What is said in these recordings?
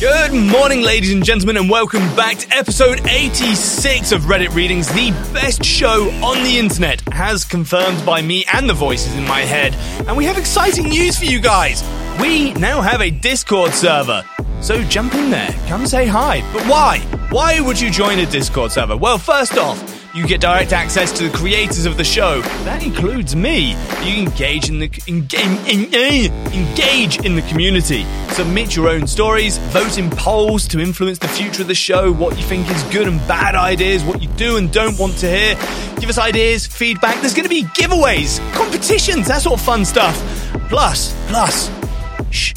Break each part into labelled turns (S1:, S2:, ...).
S1: Good morning, ladies and gentlemen, and welcome back to episode 86 of Reddit Readings, the best show on the internet, as confirmed by me and the voices in my head. And we have exciting news for you guys. We now have a Discord server. So jump in there, come say hi. But why? Why would you join a Discord server? Well, first off, you get direct access to the creators of the show. That includes me. You engage in the engage, eh, engage in the community. Submit your own stories, vote in polls to influence the future of the show, what you think is good and bad ideas, what you do and don't want to hear. Give us ideas, feedback. There's going to be giveaways, competitions, that sort of fun stuff. Plus, plus, shh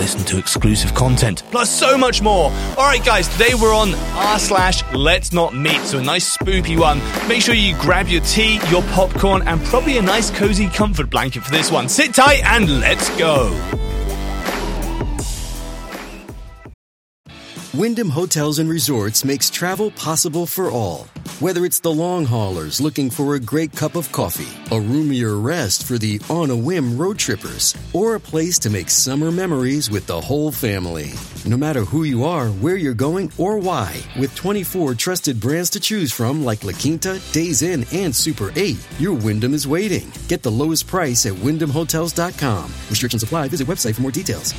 S1: listen to exclusive content, plus so much more. Alright, guys, today we're on r slash let's not meet, so a nice spoopy one. Make sure you grab your tea, your popcorn, and probably a nice cozy comfort blanket for this one. Sit tight and let's go.
S2: Wyndham Hotels and Resorts makes travel possible for all. Whether it's the long haulers looking for a great cup of coffee, a roomier rest for the on a whim road trippers, or a place to make summer memories with the whole family. No matter who you are, where you're going, or why, with 24 trusted brands to choose from like La Quinta, Days Inn, and Super 8, your Wyndham is waiting. Get the lowest price at wyndhamhotels.com. Restrictions apply. Visit website for more details.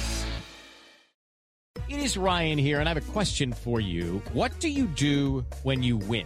S3: It is Ryan here, and I have a question for you. What do you do when you win?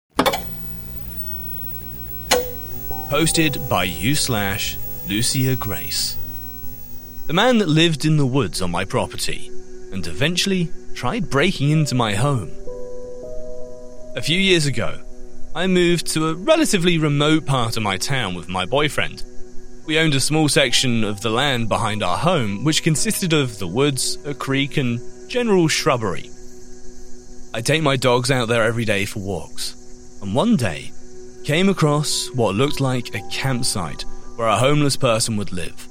S1: Posted by you slash Lucia Grace. The man that lived in the woods on my property and eventually tried breaking into my home. A few years ago, I moved to a relatively remote part of my town with my boyfriend. We owned a small section of the land behind our home, which consisted of the woods, a creek, and general shrubbery. I take my dogs out there every day for walks, and one day came across what looked like a campsite where a homeless person would live.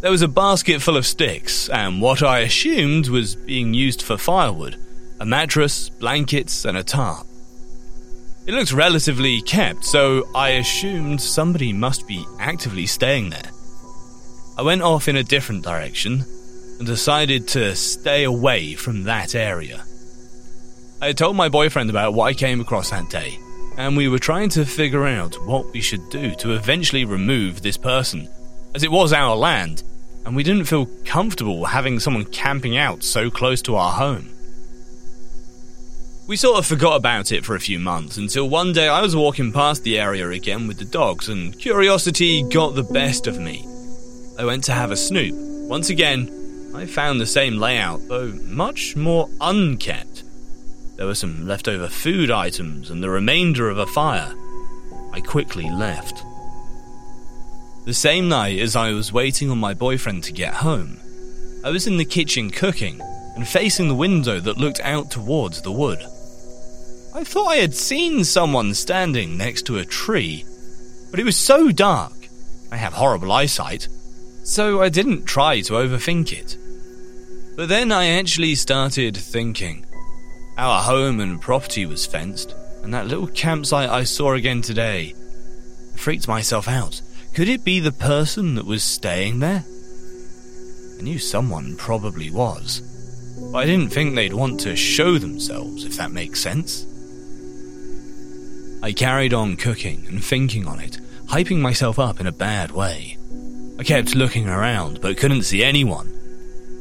S1: There was a basket full of sticks, and what I assumed was being used for firewood a mattress, blankets, and a tarp. It looked relatively kept, so I assumed somebody must be actively staying there. I went off in a different direction and decided to stay away from that area. I had told my boyfriend about what I came across that day, and we were trying to figure out what we should do to eventually remove this person, as it was our land, and we didn't feel comfortable having someone camping out so close to our home. We sort of forgot about it for a few months until one day I was walking past the area again with the dogs, and curiosity got the best of me. I went to have a snoop. Once again, I found the same layout, though much more unkept. There were some leftover food items and the remainder of a fire. I quickly left. The same night as I was waiting on my boyfriend to get home, I was in the kitchen cooking and facing the window that looked out towards the wood. I thought I had seen someone standing next to a tree, but it was so dark. I have horrible eyesight, so I didn't try to overthink it. But then I actually started thinking. Our home and property was fenced, and that little campsite I saw again today. Freaked myself out. Could it be the person that was staying there? I knew someone probably was. But I didn't think they'd want to show themselves, if that makes sense. I carried on cooking and thinking on it, hyping myself up in a bad way. I kept looking around but couldn't see anyone,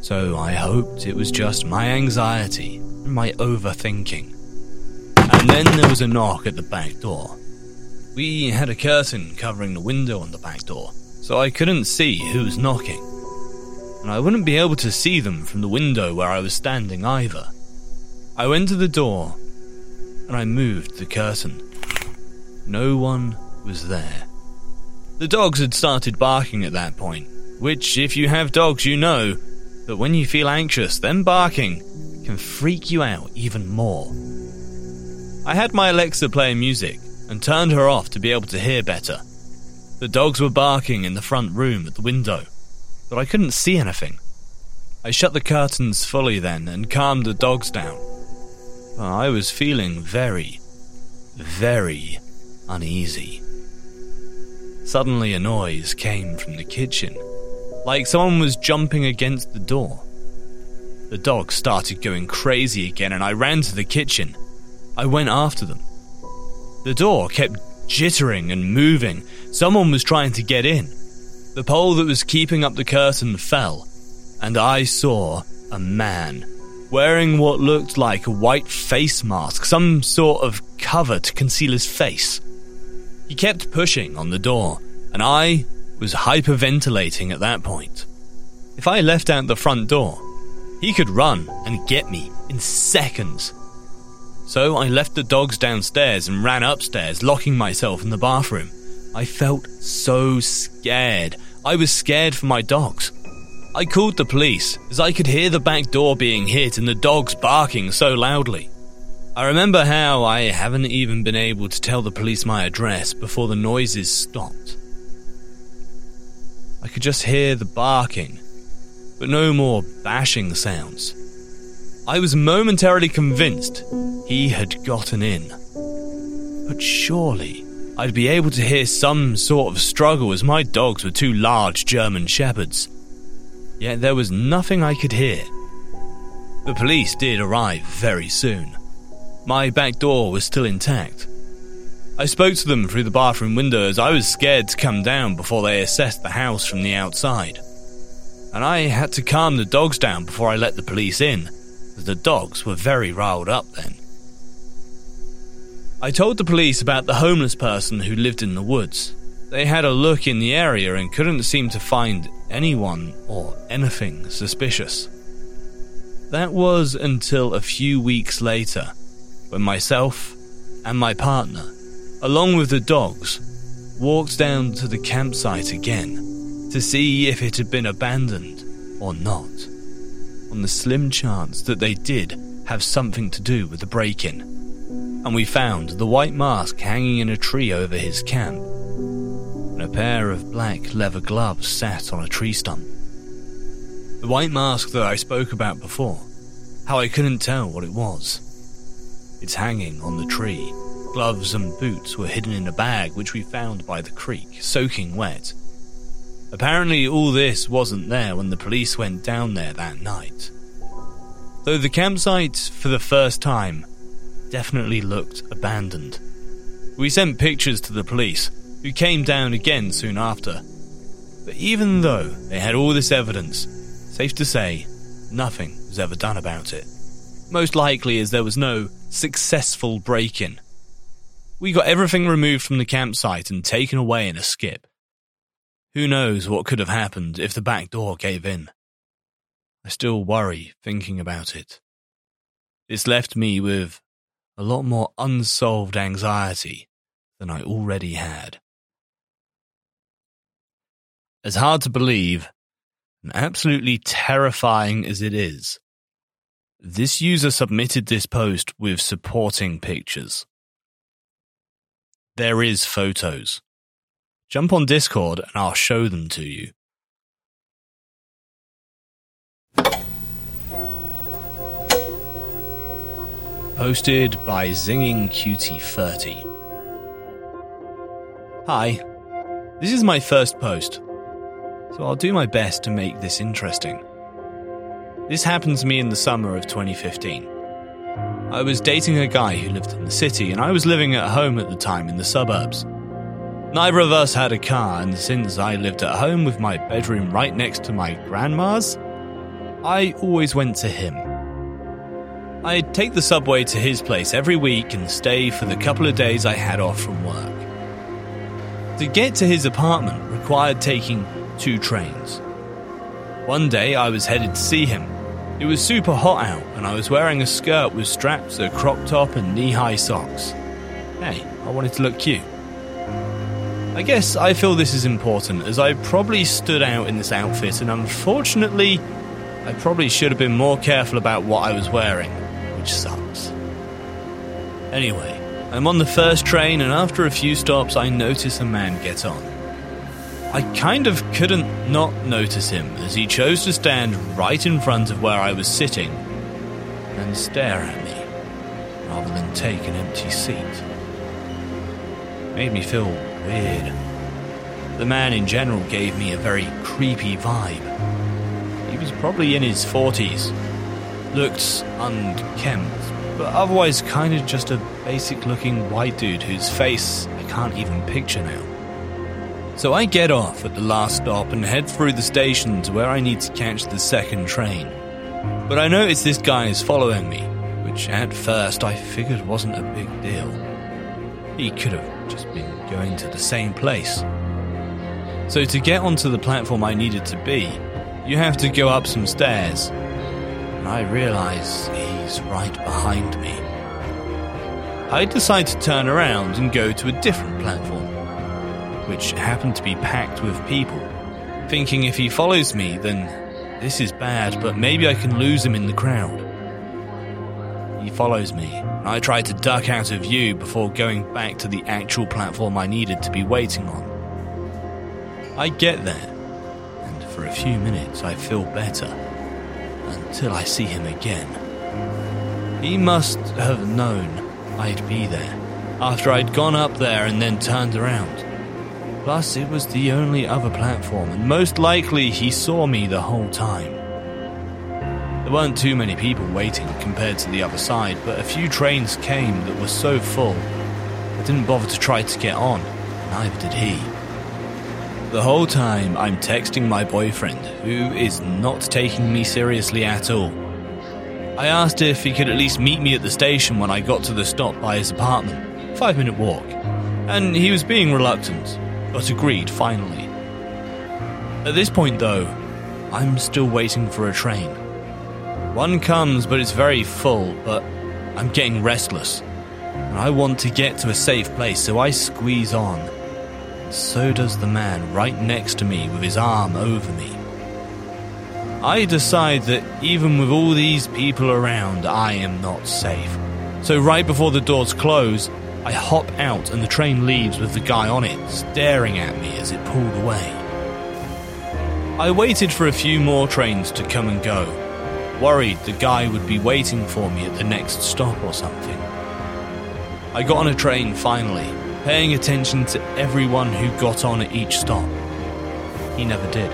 S1: so I hoped it was just my anxiety my overthinking. And then there was a knock at the back door. We had a curtain covering the window on the back door, so I couldn't see who was knocking. And I wouldn't be able to see them from the window where I was standing either. I went to the door and I moved the curtain. No one was there. The dogs had started barking at that point, which, if you have dogs, you know that when you feel anxious, them barking can freak you out even more. I had my Alexa playing music and turned her off to be able to hear better. The dogs were barking in the front room at the window, but I couldn't see anything. I shut the curtains fully then and calmed the dogs down. I was feeling very, very uneasy. Suddenly, a noise came from the kitchen, like someone was jumping against the door. The dogs started going crazy again, and I ran to the kitchen. I went after them. The door kept jittering and moving. Someone was trying to get in. The pole that was keeping up the curtain fell, and I saw a man wearing what looked like a white face mask, some sort of cover to conceal his face. He kept pushing on the door, and I was hyperventilating at that point. If I left out the front door, he could run and get me in seconds. So I left the dogs downstairs and ran upstairs, locking myself in the bathroom. I felt so scared. I was scared for my dogs. I called the police as I could hear the back door being hit and the dogs barking so loudly. I remember how I haven't even been able to tell the police my address before the noises stopped. I could just hear the barking, but no more bashing sounds. I was momentarily convinced he had gotten in. But surely I'd be able to hear some sort of struggle as my dogs were two large German shepherds. Yet there was nothing I could hear. The police did arrive very soon. My back door was still intact. I spoke to them through the bathroom window as I was scared to come down before they assessed the house from the outside. And I had to calm the dogs down before I let the police in the dogs were very riled up then. I told the police about the homeless person who lived in the woods. They had a look in the area and couldn't seem to find anyone or anything suspicious. That was until a few weeks later, when myself and my partner, along with the dogs, walked down to the campsite again to see if it had been abandoned or not on the slim chance that they did have something to do with the break in. And we found the white mask hanging in a tree over his camp, and a pair of black leather gloves sat on a tree stump. The white mask that I spoke about before, how I couldn't tell what it was. It's hanging on the tree. Gloves and boots were hidden in a bag which we found by the creek, soaking wet. Apparently, all this wasn't there when the police went down there that night. Though the campsite, for the first time, definitely looked abandoned. We sent pictures to the police, who came down again soon after. But even though they had all this evidence, safe to say, nothing was ever done about it. Most likely as there was no successful break in. We got everything removed from the campsite and taken away in a skip. Who knows what could have happened if the back door gave in? I still worry thinking about it. It's left me with a lot more unsolved anxiety than I already had. As hard to believe, and absolutely terrifying as it is, this user submitted this post with supporting pictures. There is photos. Jump on Discord and I'll show them to you. Posted by Zinging Cutie 30. Hi, this is my first post, so I'll do my best to make this interesting. This happened to me in the summer of 2015. I was dating a guy who lived in the city, and I was living at home at the time in the suburbs. Neither of us had a car, and since I lived at home with my bedroom right next to my grandma's, I always went to him. I'd take the subway to his place every week and stay for the couple of days I had off from work. To get to his apartment required taking two trains. One day I was headed to see him. It was super hot out, and I was wearing a skirt with straps, a crop top, and knee high socks. Hey, I wanted to look cute. I guess I feel this is important as I probably stood out in this outfit, and unfortunately, I probably should have been more careful about what I was wearing, which sucks. Anyway, I'm on the first train, and after a few stops, I notice a man get on. I kind of couldn't not notice him as he chose to stand right in front of where I was sitting and stare at me rather than take an empty seat. Made me feel weird. The man in general gave me a very creepy vibe. He was probably in his 40s, looked unkempt, but otherwise kind of just a basic looking white dude whose face I can't even picture now. So I get off at the last stop and head through the station to where I need to catch the second train. But I notice this guy is following me, which at first I figured wasn't a big deal. He could have just been going to the same place. So to get onto the platform I needed to be, you have to go up some stairs. And I realize he's right behind me. I decide to turn around and go to a different platform which happened to be packed with people, thinking if he follows me, then this is bad, but maybe I can lose him in the crowd. He follows me, I try to duck out of view before going back to the actual platform I needed to be waiting on. I get there, and for a few minutes I feel better, until I see him again. He must have known I'd be there, after I'd gone up there and then turned around. Plus, it was the only other platform, and most likely he saw me the whole time. There weren't too many people waiting compared to the other side, but a few trains came that were so full, I didn't bother to try to get on, neither did he. The whole time, I'm texting my boyfriend, who is not taking me seriously at all. I asked if he could at least meet me at the station when I got to the stop by his apartment, five minute walk, and he was being reluctant but agreed finally. At this point, though, I'm still waiting for a train. One comes, but it's very full, but I'm getting restless. And I want to get to a safe place, so I squeeze on. And so does the man right next to me with his arm over me. I decide that even with all these people around, I am not safe. So, right before the doors close, I hop out and the train leaves with the guy on it staring at me as it pulled away. I waited for a few more trains to come and go, worried the guy would be waiting for me at the next stop or something. I got on a train finally, paying attention to everyone who got on at each stop. He never did.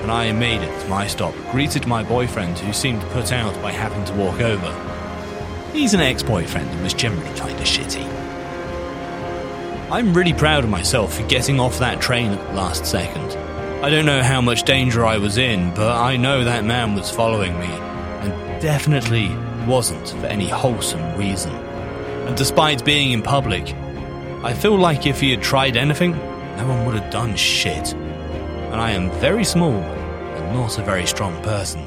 S1: When I made it to my stop, greeted my boyfriend who seemed put out by having to walk over. He's an ex boyfriend and was generally kind of shitty. I'm really proud of myself for getting off that train at the last second. I don't know how much danger I was in, but I know that man was following me, and definitely wasn't for any wholesome reason. And despite being in public, I feel like if he had tried anything, no one would have done shit. And I am very small and not a very strong person.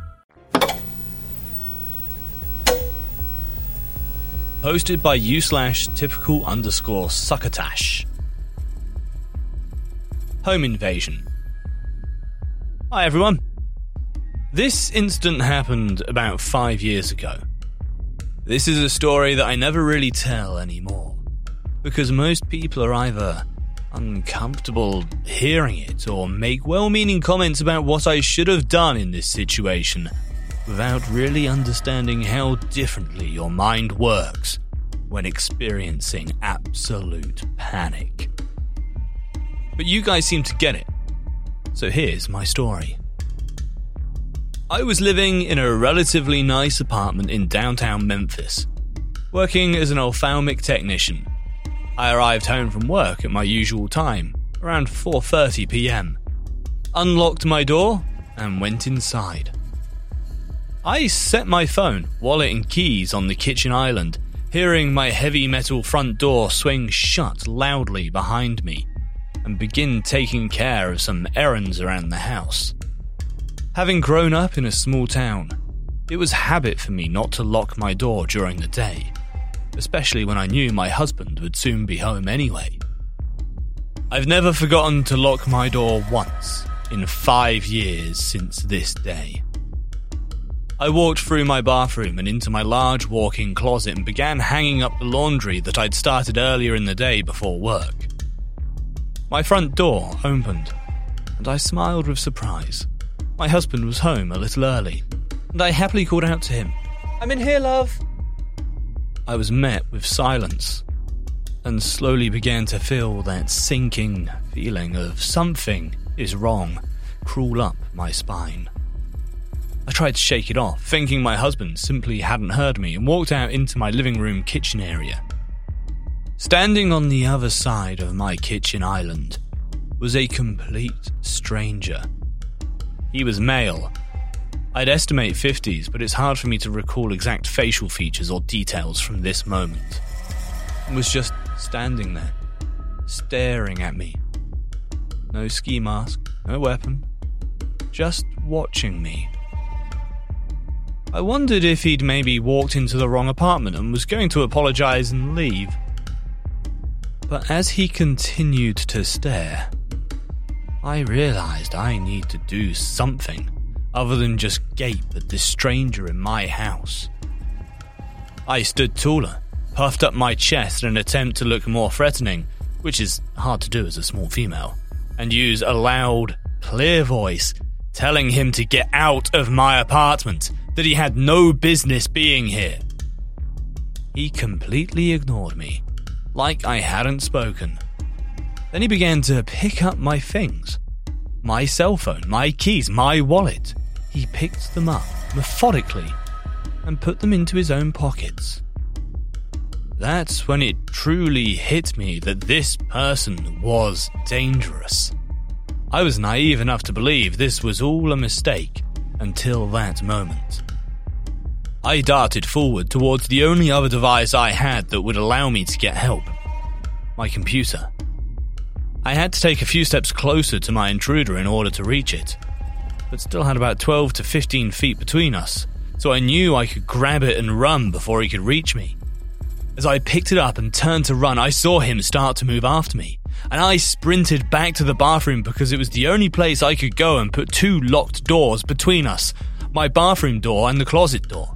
S1: Hosted by u slash typical underscore succotash. Home invasion. Hi everyone. This incident happened about five years ago. This is a story that I never really tell anymore, because most people are either uncomfortable hearing it or make well meaning comments about what I should have done in this situation without really understanding how differently your mind works when experiencing absolute panic. But you guys seem to get it. So here's my story. I was living in a relatively nice apartment in downtown Memphis, working as an ophthalmic technician. I arrived home from work at my usual time, around 4:30 p.m. Unlocked my door and went inside. I set my phone, wallet, and keys on the kitchen island, hearing my heavy metal front door swing shut loudly behind me, and begin taking care of some errands around the house. Having grown up in a small town, it was habit for me not to lock my door during the day, especially when I knew my husband would soon be home anyway. I've never forgotten to lock my door once in five years since this day. I walked through my bathroom and into my large walk in closet and began hanging up the laundry that I'd started earlier in the day before work. My front door opened, and I smiled with surprise. My husband was home a little early, and I happily called out to him, I'm in here, love. I was met with silence and slowly began to feel that sinking feeling of something is wrong crawl up my spine. I tried to shake it off, thinking my husband simply hadn't heard me, and walked out into my living room kitchen area. Standing on the other side of my kitchen island was a complete stranger. He was male. I'd estimate 50s, but it's hard for me to recall exact facial features or details from this moment. And was just standing there, staring at me. No ski mask, no weapon, just watching me. I wondered if he'd maybe walked into the wrong apartment and was going to apologize and leave. But as he continued to stare, I realized I need to do something other than just gape at this stranger in my house. I stood taller, puffed up my chest in an attempt to look more threatening, which is hard to do as a small female, and use a loud, clear voice telling him to get out of my apartment, that he had no business being here. He completely ignored me, like I hadn't spoken. Then he began to pick up my things my cell phone, my keys, my wallet. He picked them up methodically and put them into his own pockets. That's when it truly hit me that this person was dangerous. I was naive enough to believe this was all a mistake until that moment. I darted forward towards the only other device I had that would allow me to get help my computer. I had to take a few steps closer to my intruder in order to reach it, but still had about 12 to 15 feet between us, so I knew I could grab it and run before he could reach me. As I picked it up and turned to run, I saw him start to move after me and I sprinted back to the bathroom because it was the only place I could go and put two locked doors between us my bathroom door and the closet door.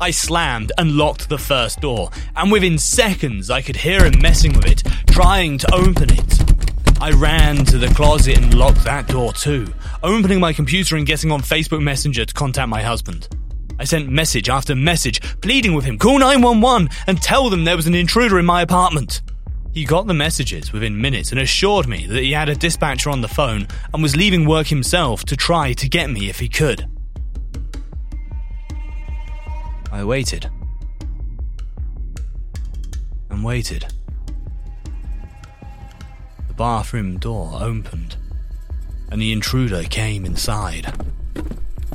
S1: I slammed and locked the first door, and within seconds I could hear him messing with it, trying to open it. I ran to the closet and locked that door too, opening my computer and getting on Facebook Messenger to contact my husband. I sent message after message, pleading with him, call 911 and tell them there was an intruder in my apartment. He got the messages within minutes and assured me that he had a dispatcher on the phone and was leaving work himself to try to get me if he could. I waited. And waited. The bathroom door opened, and the intruder came inside.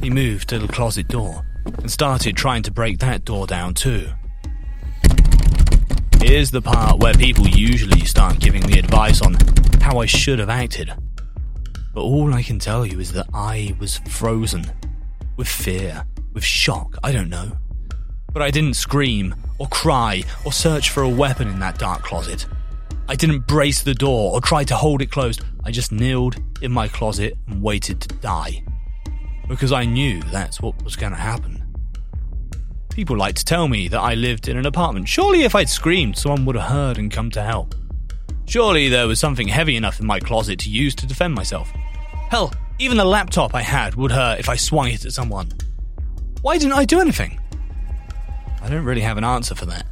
S1: He moved to the closet door and started trying to break that door down too. Here's the part where people usually start giving me advice on how I should have acted. But all I can tell you is that I was frozen. With fear, with shock, I don't know. But I didn't scream, or cry, or search for a weapon in that dark closet. I didn't brace the door or try to hold it closed. I just kneeled in my closet and waited to die. Because I knew that's what was going to happen. People like to tell me that I lived in an apartment. Surely, if I'd screamed, someone would have heard and come to help. Surely there was something heavy enough in my closet to use to defend myself. Hell, even the laptop I had would hurt if I swung it at someone. Why didn't I do anything? I don't really have an answer for that.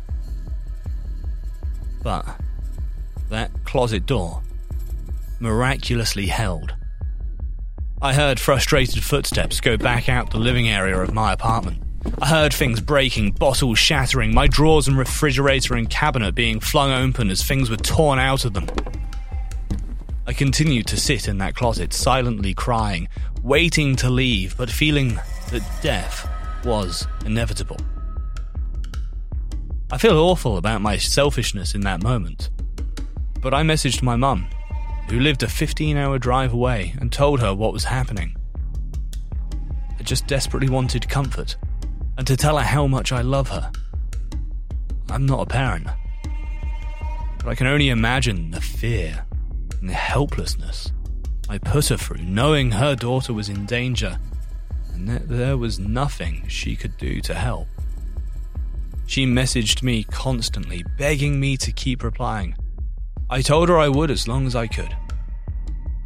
S1: But that closet door miraculously held. I heard frustrated footsteps go back out the living area of my apartment. I heard things breaking, bottles shattering, my drawers and refrigerator and cabinet being flung open as things were torn out of them. I continued to sit in that closet, silently crying, waiting to leave, but feeling that death was inevitable. I feel awful about my selfishness in that moment, but I messaged my mum, who lived a 15 hour drive away, and told her what was happening. I just desperately wanted comfort and to tell her how much I love her. I'm not a parent, but I can only imagine the fear and the helplessness I put her through knowing her daughter was in danger and that there was nothing she could do to help. She messaged me constantly, begging me to keep replying. I told her I would as long as I could.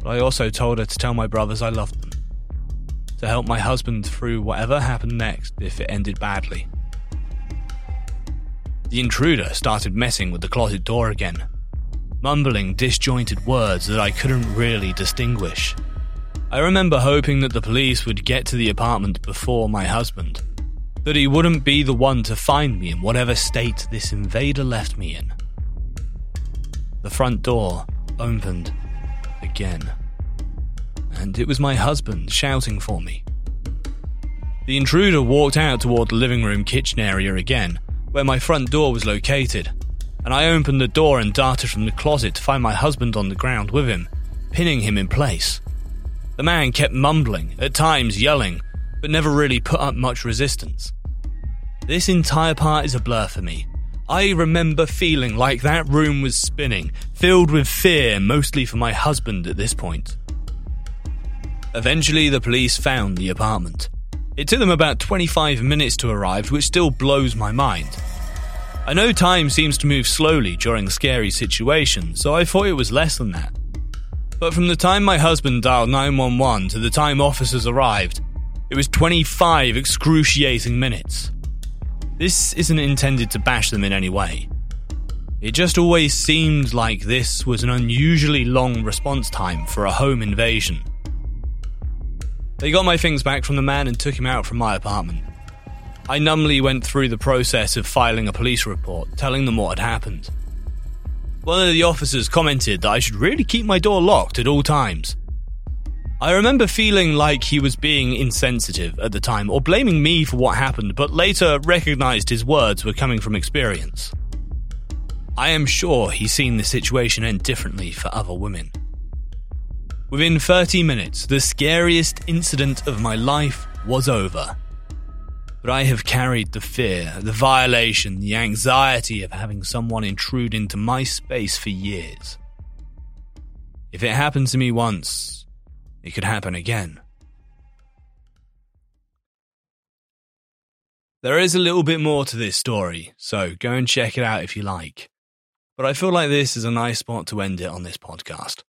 S1: But I also told her to tell my brothers I loved them, to help my husband through whatever happened next if it ended badly. The intruder started messing with the closet door again, mumbling disjointed words that I couldn't really distinguish. I remember hoping that the police would get to the apartment before my husband that he wouldn't be the one to find me in whatever state this invader left me in. The front door opened again, and it was my husband shouting for me. The intruder walked out toward the living room kitchen area again, where my front door was located, and I opened the door and darted from the closet to find my husband on the ground with him, pinning him in place. The man kept mumbling, at times yelling, but never really put up much resistance. This entire part is a blur for me. I remember feeling like that room was spinning, filled with fear, mostly for my husband at this point. Eventually, the police found the apartment. It took them about 25 minutes to arrive, which still blows my mind. I know time seems to move slowly during scary situations, so I thought it was less than that. But from the time my husband dialed 911 to the time officers arrived, it was 25 excruciating minutes. This isn't intended to bash them in any way. It just always seemed like this was an unusually long response time for a home invasion. They got my things back from the man and took him out from my apartment. I numbly went through the process of filing a police report, telling them what had happened. One of the officers commented that I should really keep my door locked at all times. I remember feeling like he was being insensitive at the time or blaming me for what happened, but later recognized his words were coming from experience. I am sure he's seen the situation end differently for other women. Within 30 minutes, the scariest incident of my life was over. But I have carried the fear, the violation, the anxiety of having someone intrude into my space for years. If it happened to me once, it could happen again. There is a little bit more to this story, so go and check it out if you like. But I feel like this is a nice spot to end it on this podcast.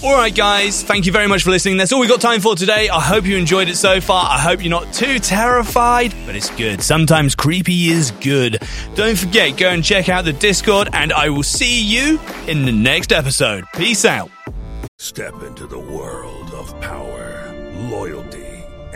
S1: Alright, guys, thank you very much for listening. That's all we've got time for today. I hope you enjoyed it so far. I hope you're not too terrified, but it's good. Sometimes creepy is good. Don't forget, go and check out the Discord, and I will see you in the next episode. Peace out.
S4: Step into the world of power, loyalty,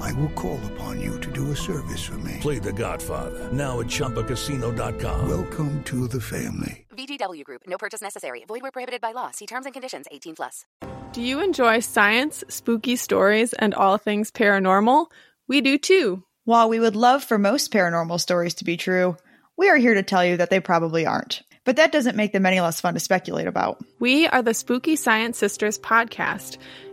S5: I will call upon you to do a service for me.
S4: Play The Godfather now at ChumbaCasino.com.
S5: Welcome to the family.
S6: VGW Group. No purchase necessary. Void where prohibited by law. See terms and conditions. 18 plus.
S7: Do you enjoy science, spooky stories, and all things paranormal? We do too.
S8: While we would love for most paranormal stories to be true, we are here to tell you that they probably aren't. But that doesn't make them any less fun to speculate about.
S7: We are the Spooky Science Sisters podcast.